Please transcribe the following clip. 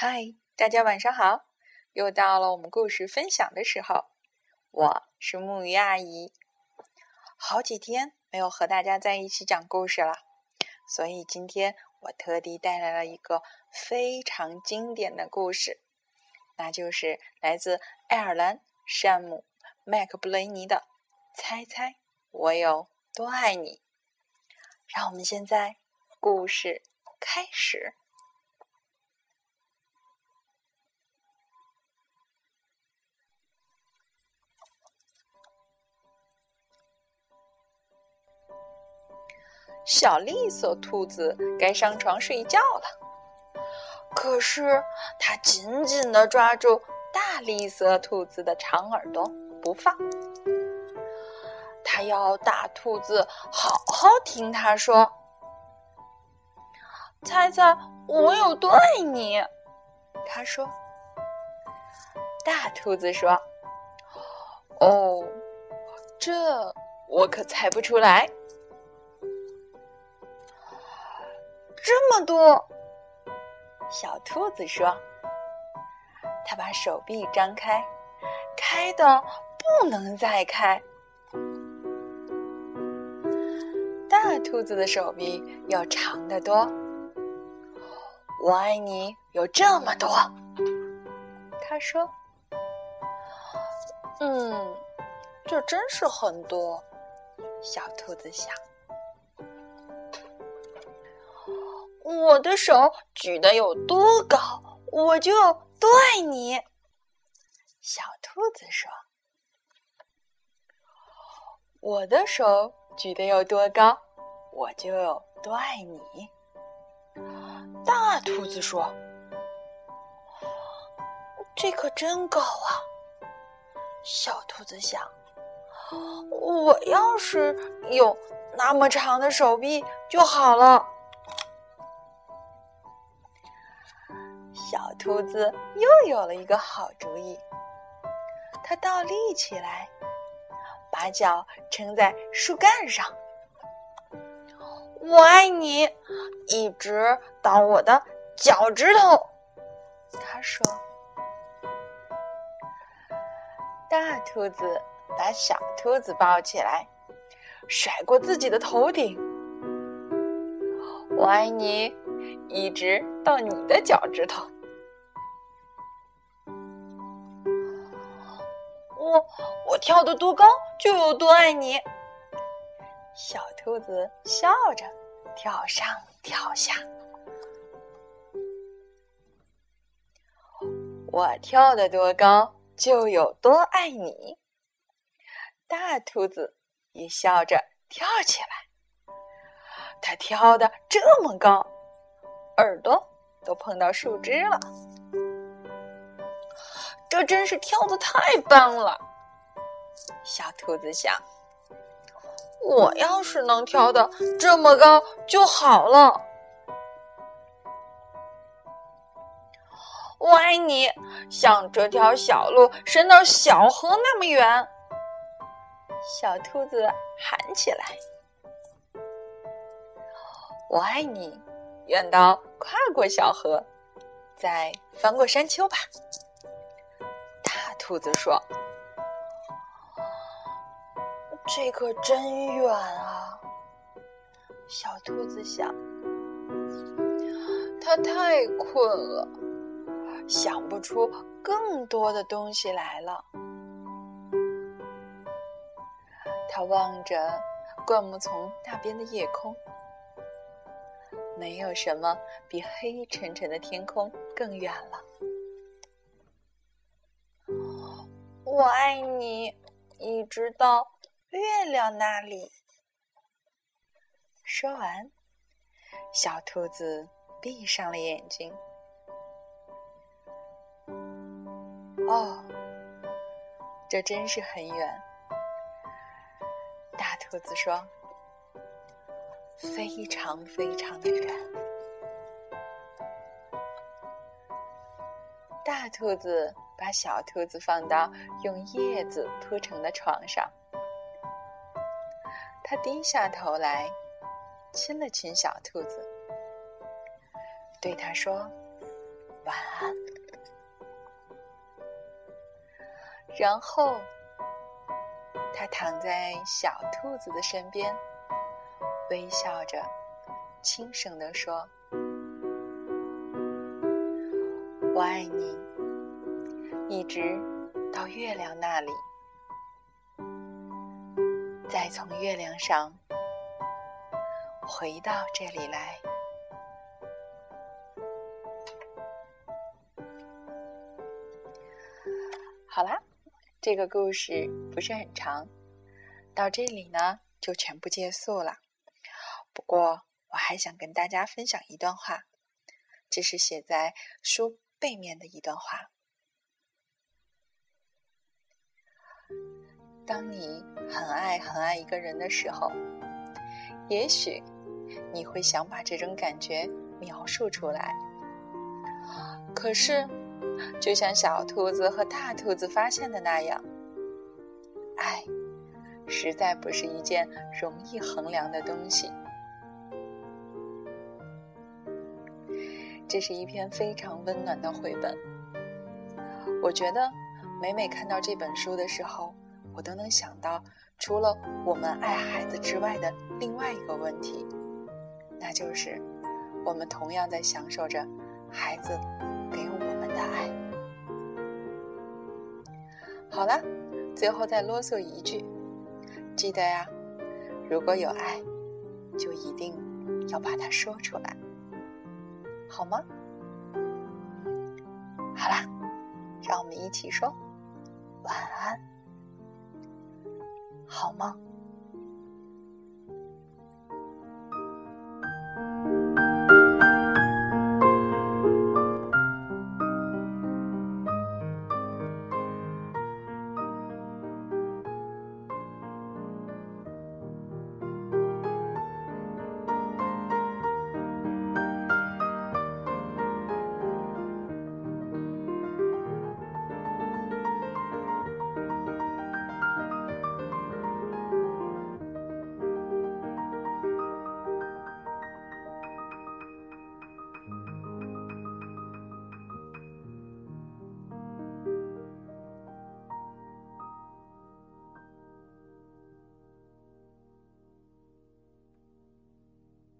嗨，大家晚上好！又到了我们故事分享的时候，我是木鱼阿姨。好几天没有和大家在一起讲故事了，所以今天我特地带来了一个非常经典的故事，那就是来自爱尔兰山姆麦克布雷尼的《猜猜我有多爱你》。让我们现在故事开始。小绿色兔子该上床睡觉了，可是它紧紧地抓住大绿色兔子的长耳朵不放。它要大兔子好好听它说：“猜猜我有多爱你？”他说。大兔子说：“哦，这我可猜不出来。”么多，小兔子说：“它把手臂张开，开的不能再开。”大兔子的手臂要长得多。我爱你有这么多，他说：“嗯，这真是很多。”小兔子想。我的手举得有多高，我就多爱你。小兔子说：“我的手举得有多高，我就有多爱你。”大兔子说：“这可真高啊！”小兔子想：“我要是有那么长的手臂就好了。”小兔子又有了一个好主意，它倒立起来，把脚撑在树干上。我爱你，一直到我的脚趾头。他说：“大兔子把小兔子抱起来，甩过自己的头顶。我爱你，一直到你的脚趾头。”我我跳得多高，就有多爱你。小兔子笑着跳上跳下。我跳得多高，就有多爱你。大兔子也笑着跳起来。它跳得这么高，耳朵都碰到树枝了。这真是跳的太棒了，小兔子想。我要是能跳的这么高就好了。我爱你，像这条小路伸到小河那么远。小兔子喊起来：“我爱你，远到跨过小河，再翻过山丘吧。”兔子说：“这可真远啊！”小兔子想，它太困了，想不出更多的东西来了。它望着灌木丛那边的夜空，没有什么比黑沉沉的天空更远了。我爱你，一直到月亮那里。说完，小兔子闭上了眼睛。哦，这真是很远。大兔子说：“非常非常的远。”大兔子。把小兔子放到用叶子铺成的床上，他低下头来，亲了亲小兔子，对他说：“晚安。然后，他躺在小兔子的身边，微笑着，轻声地说：“我爱你，一直到月亮那里，再从月亮上回到这里来。”好啦，这个故事不是很长，到这里呢就全部结束了。不过我还想跟大家分享一段话，这是写在书背面的一段话。当你很爱很爱一个人的时候，也许你会想把这种感觉描述出来，可是。就像小兔子和大兔子发现的那样，爱实在不是一件容易衡量的东西。这是一篇非常温暖的绘本。我觉得每每看到这本书的时候，我都能想到，除了我们爱孩子之外的另外一个问题，那就是我们同样在享受着孩子给我们的爱。好了，最后再啰嗦一句，记得呀，如果有爱，就一定要把它说出来，好吗？好啦，让我们一起说晚安，好梦？